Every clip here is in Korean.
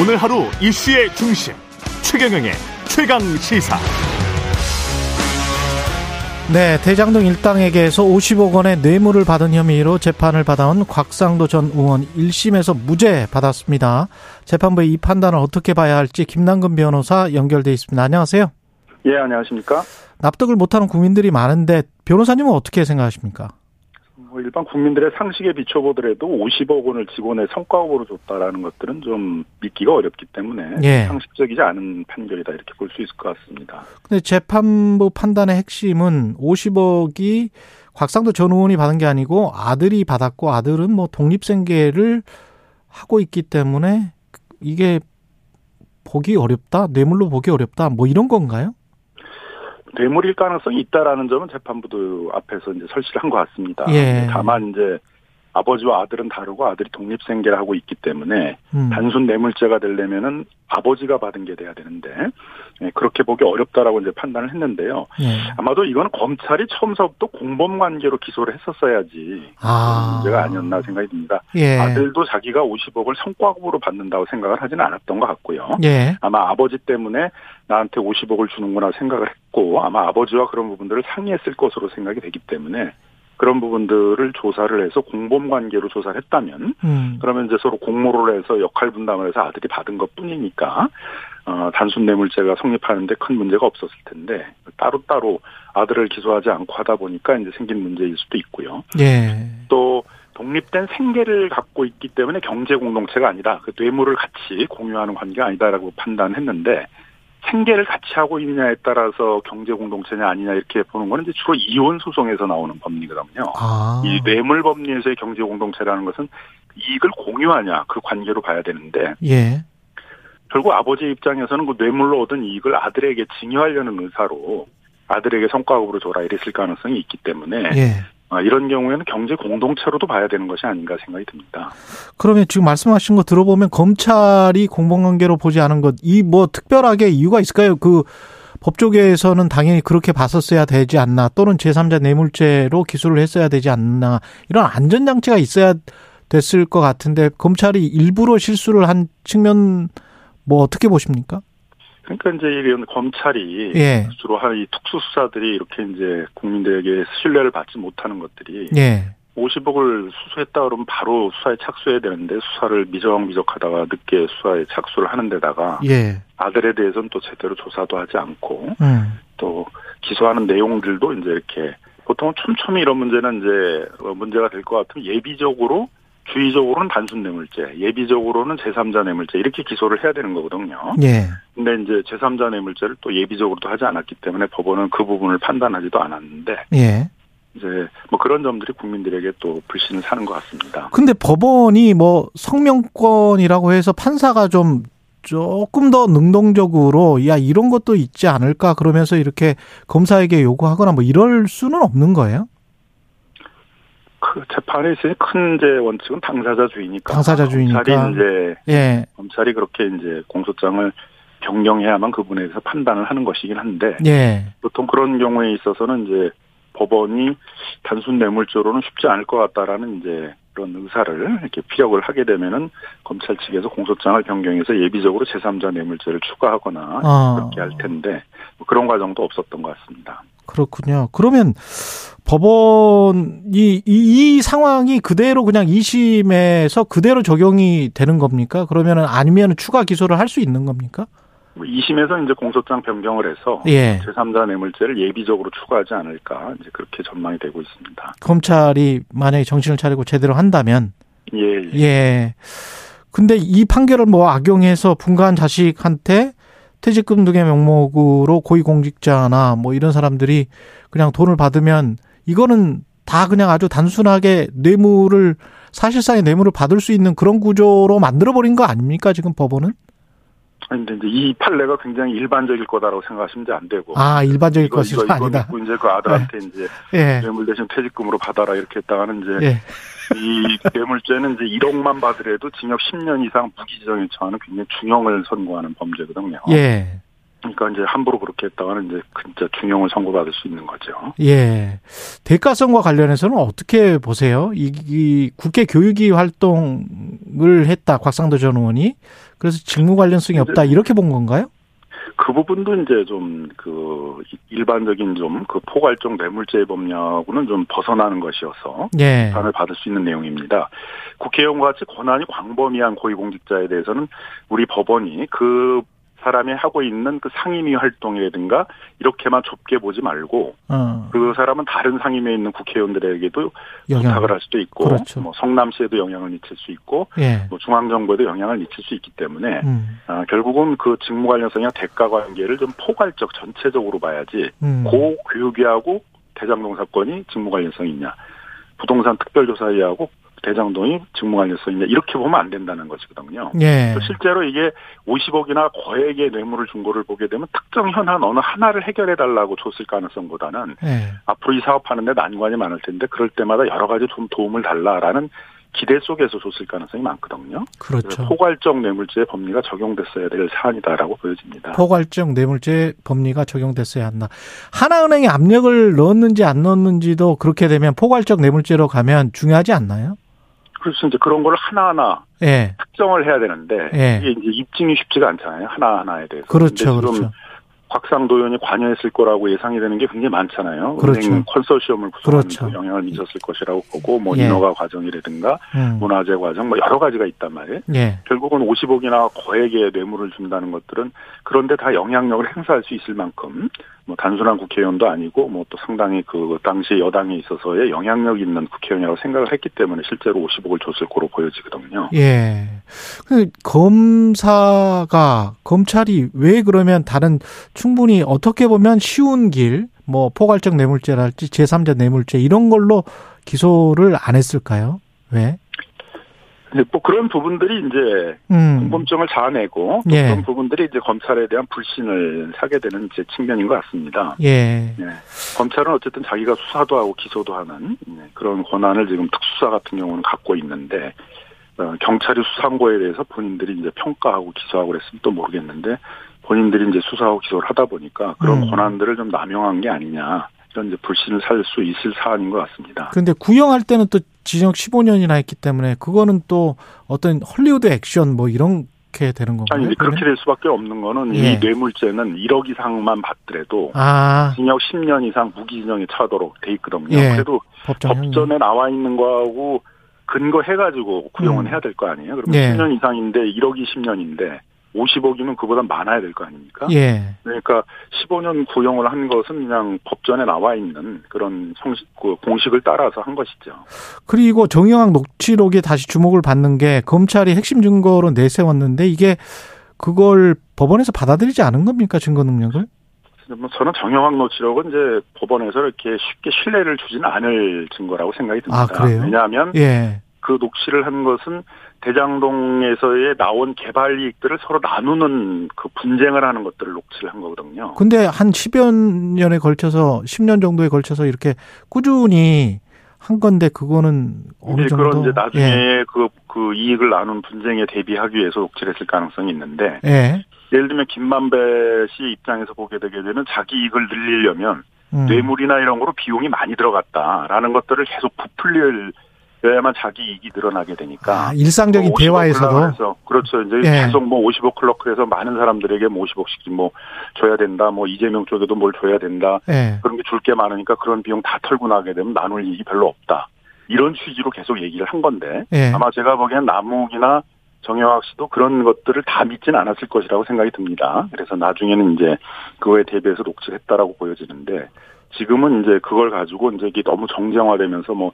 오늘 하루 이슈의 중심 최경영의 최강 시사. 네, 대장동 일당에게서 50억 원의 뇌물을 받은 혐의로 재판을 받아온 곽상도 전 의원 1심에서 무죄 받았습니다. 재판부의 이 판단을 어떻게 봐야 할지 김남근 변호사 연결돼 있습니다. 안녕하세요. 예, 안녕하십니까? 납득을 못하는 국민들이 많은데 변호사님은 어떻게 생각하십니까? 뭐 일반 국민들의 상식에 비춰보더라도 50억 원을 직원의 성과급으로 줬다라는 것들은 좀 믿기가 어렵기 때문에 예. 상식적이지 않은 판결이다 이렇게 볼 수 있을 것 같습니다. 근데 재판부 판단의 핵심은 50억이 곽상도 전 의원이 받은 게 아니고 아들이 받았고 아들은 뭐 독립생계를 하고 있기 때문에 이게 보기 어렵다, 뇌물로 보기 어렵다, 뭐 이런 건가요? 뇌물일 가능성이 있다라는 점은 재판부도 앞에서 이제 설치를 한 것 같습니다. 예. 다만 이제 아버지와 아들은 다르고 아들이 독립생계를 하고 있기 때문에 음. 단순 뇌물죄가 되려면은 아버지가 받은 게 돼야 되는데 예, 그렇게 보기 어렵다라고 이제 판단을 했는데요. 예. 아마도 이거는 검찰이 처음서부터 공범 관계로 기소를 했었어야지 아. 문제가 아니었나 생각이 듭니다. 예. 아들도 자기가 50억을 성과급으로 받는다고 생각을 하지는 않았던 것 같고요. 예. 아마 아버지 때문에 나한테 50억을 주는구나 생각을 했고 아마 아버지와 그런 부분들을 상의했을 것으로 생각이 되기 때문에 그런 부분들을 조사를 해서 공범 관계로 조사를 했다면 음. 그러면 이제 서로 공모를 해서 역할 분담을 해서 아들이 받은 것 뿐이니까 어, 단순 뇌물죄가 성립하는데 큰 문제가 없었을 텐데 따로따로 아들을 기소하지 않고 하다 보니까 이제 생긴 문제일 수도 있고요. 예. 또 독립된 생계를 갖고 있기 때문에 경제 공동체가 아니라 그 뇌물을 같이 공유하는 관계가 아니다라고 판단했는데 생계를 같이 하고 있느냐에 따라서 경제 공동체냐 아니냐 이렇게 보는 거는 이제 주로 이혼 소송에서 나오는 법리거든요. 아. 이 뇌물 법리에서의 경제 공동체라는 것은 이익을 공유하냐 그 관계로 봐야 되는데 예. 결국 아버지 입장에서는 그 뇌물로 얻은 이익을 아들에게 증여하려는 의사로 아들에게 성과급으로 줘라 이랬을 가능성이 있기 때문에 예. 아, 이런 경우에는 경제 공동체로도 봐야 되는 것이 아닌가 생각이 듭니다. 그러면 지금 말씀하신 거 들어보면 검찰이 공범관계로 보지 않은 것, 이 뭐 특별하게 이유가 있을까요? 그 법조계에서는 당연히 그렇게 봤었어야 되지 않나, 또는 제3자 뇌물죄로 기소를 했어야 되지 않나, 이런 안전장치가 있어야 됐을 것 같은데, 검찰이 일부러 실수를 한 측면, 뭐 어떻게 보십니까? 그러니까 이제 이런 검찰이 예. 주로 한이 특수 수사들이 이렇게 이제 국민들에게 신뢰를 받지 못하는 것들이 예. 50억을 수수했다 그러면 바로 수사에 착수해야 되는데 수사를 미적미적하다가 늦게 수사에 착수를 하는 데다가 예. 아들에 대해서는 또 제대로 조사도 하지 않고 음. 또 기소하는 내용들도 이제 이렇게 보통 촘촘히 이런 문제는 이제 어, 문제가 될 것 같으면 예비적으로 주의적으로는 단순 뇌물죄, 예비적으로는 제3자 뇌물죄 이렇게 기소를 해야 되는 거거든요. 예. 근데 이제 제3자 뇌물죄를 또 예비적으로도 하지 않았기 때문에 법원은 그 부분을 판단하지도 않았는데 예. 이제 뭐 그런 점들이 국민들에게 또 불신을 사는 것 같습니다. 근데 법원이 뭐 성명권이라고 해서 판사가 좀 조금 더 능동적으로 야 이런 것도 있지 않을까 그러면서 이렇게 검사에게 요구하거나 뭐 이럴 수는 없는 거예요? 그 재판에 있어서 큰 이제 원칙은 당사자 주의니까 당사자 주의니까. 검찰이 이제 예. 검찰이 그렇게 이제 공소장을 변경해야만 그 부분에서 판단을 하는 것이긴 한데 예. 보통 그런 경우에 있어서는 이제 법원이 단순 뇌물죄로는 쉽지 않을 것 같다라는 이제 그런 의사를 이렇게 피력을 하게 되면은 검찰 측에서 공소장을 변경해서 예비적으로 제3자 뇌물죄를 추가하거나 어. 그렇게 할 텐데 뭐 그런 과정도 없었던 것 같습니다. 그렇군요. 그러면 법원이 이, 이 상황이 그대로 그냥 2심에서 그대로 적용이 되는 겁니까? 그러면은 아니면 추가 기소를 할 수 있는 겁니까? 2심에서 뭐 이제 공소장 변경을 해서 예. 제3자 뇌물죄를 예비적으로 추가하지 않을까 이제 그렇게 전망이 되고 있습니다. 검찰이 만약에 정신을 차리고 제대로 한다면 예, 예. 예. 근데 이 판결을 뭐 악용해서 분가한 자식한테 퇴직금 등의 명목으로 고위공직자나 뭐 이런 사람들이 그냥 돈을 받으면 이거는 다 그냥 아주 단순하게 뇌물을 사실상의 뇌물을 받을 수 있는 그런 구조로 만들어 버린 거 아닙니까 지금 법원은? 근데 이제 이 판례가 굉장히 일반적일 거다라고 생각하시면 이제 안 되고. 아 일반적일 이거, 것이 이거, 이거 아니다. 믿고 이제 그 아들한테 이제 예. 뇌물 대신 퇴직금으로 받아라 이렇게 했다가는 이제 예. 이 뇌물죄는 이제 1억만 받으래도 징역 10년 이상 무기지정에 처하는 굉장히 중형을 선고하는 범죄거든요. 예. 그러니까 이제 함부로 그렇게 했다가는 이제 진짜 중형을 선고받을 수 있는 거죠. 예. 대가성과 관련해서는 어떻게 보세요? 이, 이 국회 교육위 활동을 했다 곽상도 전 의원이 그래서 직무 관련성이 없다 이렇게 본 건가요? 그 부분도 이제 좀 그 일반적인 좀 그 포괄적 뇌물죄 법령하고는 좀 벗어나는 것이어서 예. 비판을 받을 수 있는 내용입니다. 국회의원과 같이 권한이 광범위한 고위공직자에 대해서는 우리 법원이 그 사람이 하고 있는 그 상임위 활동이라든가 이렇게만 좁게 보지 말고 어, 그 사람은 다른 상임위에 있는 국회의원들에게도 영향. 부탁을 할 수도 있고 그렇죠. 뭐 성남시에도 영향을 미칠 수 있고 예. 뭐 중앙정부에도 영향을 미칠 수 있기 때문에 음, 아, 결국은 그 직무 관련성이나 대가 관계를 좀 포괄적 전체적으로 봐야지 음. 고 교육위하고 대장동 사건이 직무 관련성이 있냐 부동산 특별조사위하고 대장동이 직무 관련성이 있냐 이렇게 보면 안 된다는 것이거든요. 예. 실제로 이게 50억이나 거액의 뇌물을 준 거를 보게 되면 특정 현안 어느 하나를 해결해 달라고 줬을 가능성보다는 예. 앞으로 이 사업하는데 난관이 많을 텐데 그럴 때마다 여러 가지 좀 도움을 달라라는 기대 속에서 줬을 가능성이 많거든요. 그렇죠. 포괄적 뇌물죄 법리가 적용됐어야 될 사안이다라고 보여집니다. 포괄적 뇌물죄 법리가 적용됐어야 한다. 하나은행에 압력을 넣었는지 안 넣었는지도 그렇게 되면 포괄적 뇌물죄로 가면 중요하지 않나요? 그래서 이제 그런 걸 하나하나 예. 특정을 해야 되는데 예. 이게 이제 입증이 쉽지가 않잖아요. 하나하나에 대해서. 그렇죠. 그렇죠. 곽상도 의원이 관여했을 거라고 예상이 되는 게 굉장히 많잖아요. 그렇죠. 은행 컨소시엄을 구성하는 그렇죠. 데 영향을 미쳤을 것이라고 보고 뭐 예. 인허가 과정이라든가 음. 문화재 과정 뭐 여러 가지가 있단 말이에요. 예. 결국은 50억이나 거액의 뇌물을 준다는 것들은 그런데 다 영향력을 행사할 수 있을 만큼 뭐 단순한 국회의원도 아니고 뭐 또 상당히 그 당시 여당에 있어서의 영향력 있는 국회의원이라고 생각을 했기 때문에 실제로 50억을 줬을 거로 보여지거든요. 예. 그 검사가 검찰이 왜 그러면 다른 충분히 어떻게 보면 쉬운 길, 뭐 포괄적 뇌물죄랄지 제3자 뇌물죄 이런 걸로 기소를 안 했을까요? 왜? 뭐 그런 부분들이 이제 음. 공범증을 자아내고 또 예. 그런 부분들이 이제 검찰에 대한 불신을 사게 되는 이제 측면인 것 같습니다. 예. 네. 검찰은 어쨌든 자기가 수사도 하고 기소도 하는 네, 그런 권한을 지금 특수사 같은 경우는 갖고 있는데 어, 경찰이 수사한 거에 대해서 본인들이 이제 평가하고 기소하고 그랬으면 또 모르겠는데 본인들이 이제 수사하고 기소를 하다 보니까 그런 음. 권한들을 좀 남용한 게 아니냐 이런 이제 불신을 살 수 있을 사안인 것 같습니다. 근데 구형할 때는 또 징역 15년이나 했기 때문에 그거는 또 어떤 헐리우드 액션 뭐 이렇게 되는 건가요? 아니 그렇게? 될 수밖에 없는 거는 예. 이 뇌물죄는 1억 이상만 받더라도 아, 징역 10년 이상 무기징역에 처하도록 돼 있거든요. 예. 그래도 법정 법전에 나와 있는 거하고 근거 해가지고 구형은 음. 해야 될 거 아니에요. 그러면 예. 10년 이상인데 1억이 10년인데 50억이면 그보다 많아야 될 거 아닙니까? 예. 그러니까 15년 구형을 한 것은 그냥 법전에 나와 있는 그런 성식, 그 공식을 따라서 한 것이죠. 그리고 정영학 녹취록에 다시 주목을 받는 게 검찰이 핵심 증거로 내세웠는데 이게 그걸 법원에서 받아들이지 않은 겁니까 증거 능력을? 뭐 저는 정영학 녹취록은 이제 법원에서 이렇게 쉽게 신뢰를 주지는 않을 증거라고 생각이 듭니다. 아, 그래요? 왜냐하면 예. 그 녹취를 한 것은 대장동에서의 나온 개발 이익들을 서로 나누는 그 분쟁을 하는 것들을 녹취를 한 거거든요. 근데 한 10여 년에 걸쳐서 10년 정도에 걸쳐서 이렇게 꾸준히 한 건데 그거는 어느 정도 그런 이제 나중에 예. 그, 그 이익을 나눈 분쟁에 대비하기 위해서 녹취를 했을 가능성이 있는데 예. 예를 들면 김만배 씨 입장에서 보게 되게 되면 자기 이익을 늘리려면 음. 뇌물이나 이런 거로 비용이 많이 들어갔다라는 것들을 계속 부풀 려야만 자기 이익이 늘어나게 되니까 아, 일상적인 뭐 50억 대화에서도 그렇죠. 이제 예. 계속 뭐 50억 클럽에서 많은 사람들에게 뭐 50억씩 뭐 줘야 된다. 뭐 이재명 쪽에도 뭘 줘야 된다. 예. 그런 게 줄 게 많으니까 그런 비용 다 털고 나게 되면 나눌 일이 별로 없다. 이런 취지로 계속 얘기를 한 건데 예. 아마 제가 보기엔 남욱이나 정영학 씨도 그런 것들을 다 믿진 않았을 것이라고 생각이 듭니다. 그래서 나중에는 이제 그거에 대비해서 녹취를 했다라고 보여지는데 지금은 이제 그걸 가지고 이제 이게 너무 정쟁화되면서 뭐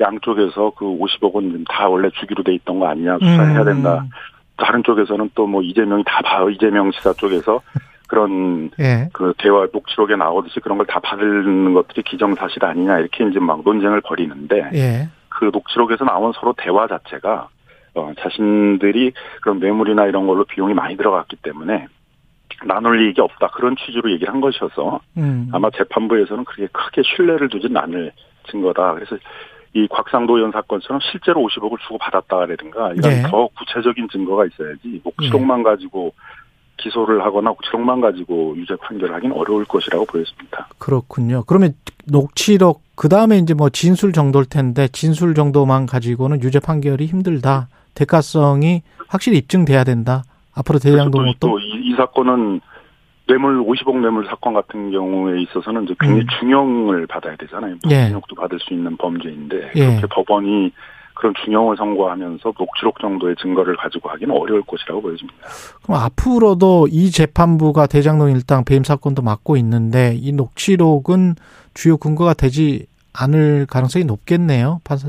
양쪽에서 그 50억은 다 원래 주기로 돼 있던 거 아니냐 수사해야 된다. 음. 다른 쪽에서는 또 뭐 이재명이 다 봐, 이재명 지사 쪽에서 그런 예. 그 대화 녹취록에 나오듯이 그런 걸 다 받는 것들이 기정사실 아니냐 이렇게 이제 막 논쟁을 벌이는데 예. 그 녹취록에서 나온 서로 대화 자체가 어, 자신들이 그런 뇌물이나 이런 걸로 비용이 많이 들어갔기 때문에 나눌 이익이 없다 그런 취지로 얘기를 한 것이어서 음. 아마 재판부에서는 그렇게 크게 신뢰를 두진 않을 증거다. 그래서 이 곽상도 의원 사건처럼 실제로 50억을 주고 받았다라든가 이런 네. 더 구체적인 증거가 있어야지 녹취록만 가지고 기소를 하거나 기록만 가지고 유죄 판결을 하기는 어려울 것이라고 보였습니다. 그렇군요. 그러면 녹취록 그 다음에 이제 뭐 진술 정도일 텐데 진술 정도만 가지고는 유죄 판결이 힘들다. 대가성이 확실히 입증돼야 된다. 앞으로 대장동 또이 사건은 뇌물 50억 뇌물 사건 같은 경우에 있어서는 이제 굉장히 음. 중형을 받아야 되잖아요. 중형도 예. 받을 수 있는 범죄인데 예. 그렇게 법원이 그런 중형을 선고하면서 녹취록 정도의 증거를 가지고 하기는 어려울 것이라고 보여집니다. 그럼 앞으로도 이 재판부가 대장동 일당 배임 사건도 맡고 있는데 이 녹취록은 주요 근거가 되지 않을 가능성이 높겠네요. 판사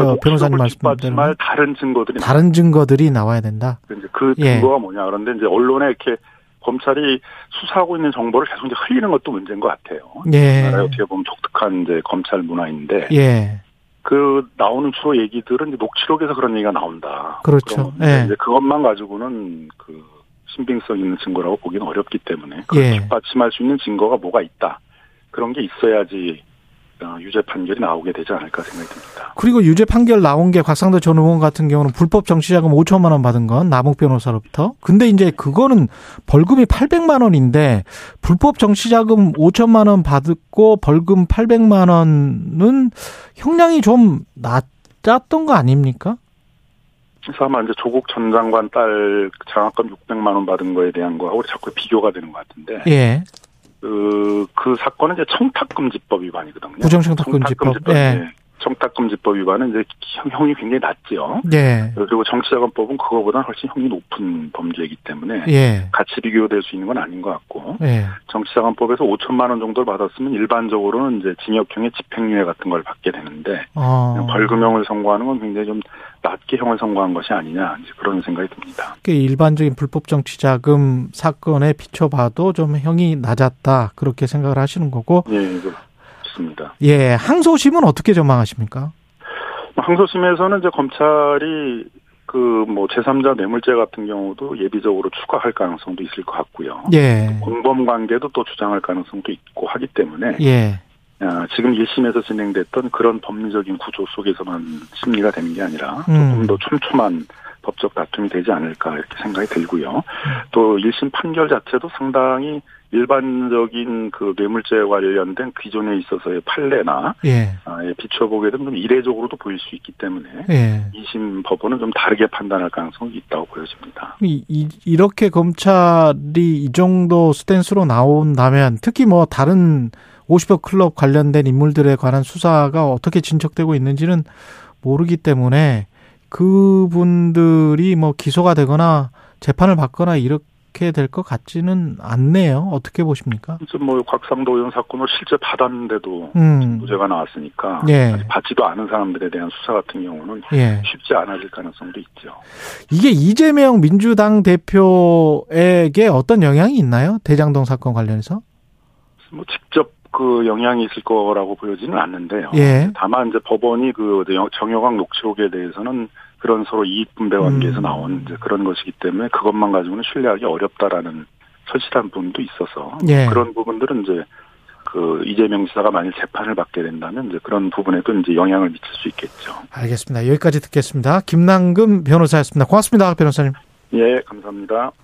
님, 저 변호사님 말씀대로 다른 증거들이 다른 증거들이 나와야 된다. 이제 그 예. 증거가 예. 뭐냐 그런데 이제 언론에 이렇게 검찰이 수사하고 있는 정보를 계속 이제 흘리는 것도 문제인 것 같아요. 예. 나라에 어떻게 보면 독특한 이제 검찰 문화인데. 예. 그 나오는 주로 얘기들은 이제 녹취록에서 그런 얘기가 나온다. 그렇죠. 예. 이제 그것만 가지고는 그 신빙성 있는 증거라고 보기는 어렵기 때문에 그걸 예. 뒷받침할 수 있는 증거가 뭐가 있다. 그런 게 있어야지 어, 유죄 판결이 나오게 되지 않을까 생각이 듭니다. 그리고 유죄 판결 나온 게 곽상도 전 의원 같은 경우는 불법 정치자금 5천만 원 받은 건 남욱 변호사로부터. 근데 이제 그거는 벌금이 800만 원인데 불법 정치자금 5천만 원 받고 벌금 800만 원은 형량이 좀 낮았던 거 아닙니까? 그래서 아마 이제 조국 전 장관 딸 장학금 600만 원 받은 거에 대한 거하고 자꾸 비교가 되는 것 같은데. 예. 그, 그 사건은 이제 청탁금지법 위반이거든요. 부정청탁금지법. 청탁금지법. 예. 네. 청탁금지법 위반은 이제 형 이 굉장히 낮죠. 예. 그리고 정치자금법은 그거보다 훨씬 형이 높은 범죄이기 때문에 예. 같이 비교될 수 있는 건 아닌 것 같고 예. 정치자금법에서 5천만 원 정도를 받았으면 일반적으로는 이제 징역형의 집행유예 같은 걸 받게 되는데 어. 벌금형을 선고하는 건 굉장히 좀 낮게 형을 선고한 것이 아니냐 이제 그런 생각이 듭니다. 일반적인 불법 정치자금 사건에 비춰봐도 좀 형이 낮았다 그렇게 생각을 하시는 거고. 예, 그렇습니다. 예, 항소심은 어떻게 전망하십니까? 항소심에서는 이제 검찰이 그 뭐 제3자 뇌물죄 같은 경우도 예비적으로 추가할 가능성도 있을 것 같고요. 예. 공범 관계도 또 주장할 가능성도 있고 하기 때문에 예. 아, 지금 1심에서 진행됐던 그런 법리적인 구조 속에서만 심리가 되는 게 아니라 조금 음. 더 촘촘한 법적 다툼이 되지 않을까 이렇게 생각이 들고요. 또 1심 판결 자체도 상당히 일반적인 그 뇌물죄와 관련된 기존에 있어서의 판례나 예. 비춰보게 되면 좀 이례적으로도 보일 수 있기 때문에 예. 2심 법원은 좀 다르게 판단할 가능성이 있다고 보여집니다. 이, 이, 이렇게 검찰이 이 정도 스탠스로 나온다면 특히 뭐 다른 50억 클럽 관련된 인물들에 관한 수사가 어떻게 진척되고 있는지는 모르기 때문에 그분들이 뭐 기소가 되거나 재판을 받거나 이렇게 될 것 같지는 않네요. 어떻게 보십니까? 뭐 곽상도 의원 사건을 실제 받았는데도 음. 무죄가 나왔으니까 예. 받지도 않은 사람들에 대한 수사 같은 경우는 예. 쉽지 않아질 가능성도 있죠. 이게 이재명 민주당 대표에게 어떤 영향이 있나요? 대장동 사건 관련해서? 뭐 직접 그 영향이 있을 거라고 보여지는 않는데요. 예. 다만 이제 법원이 그 정여광 녹취록에 대해서는 그런 서로 이익 분배 관계에서 음. 나온 그런 것이기 때문에 그것만 가지고는 신뢰하기 어렵다라는 설실한 부분도 있어서 예. 그런 부분들은 이제 그 이재명 지사가 만일 재판을 받게 된다면 이제 그런 부분에도 이제 영향을 미칠 수 있겠죠. 알겠습니다. 여기까지 듣겠습니다. 김남금 변호사였습니다. 고맙습니다, 변호사님. 예, 감사합니다.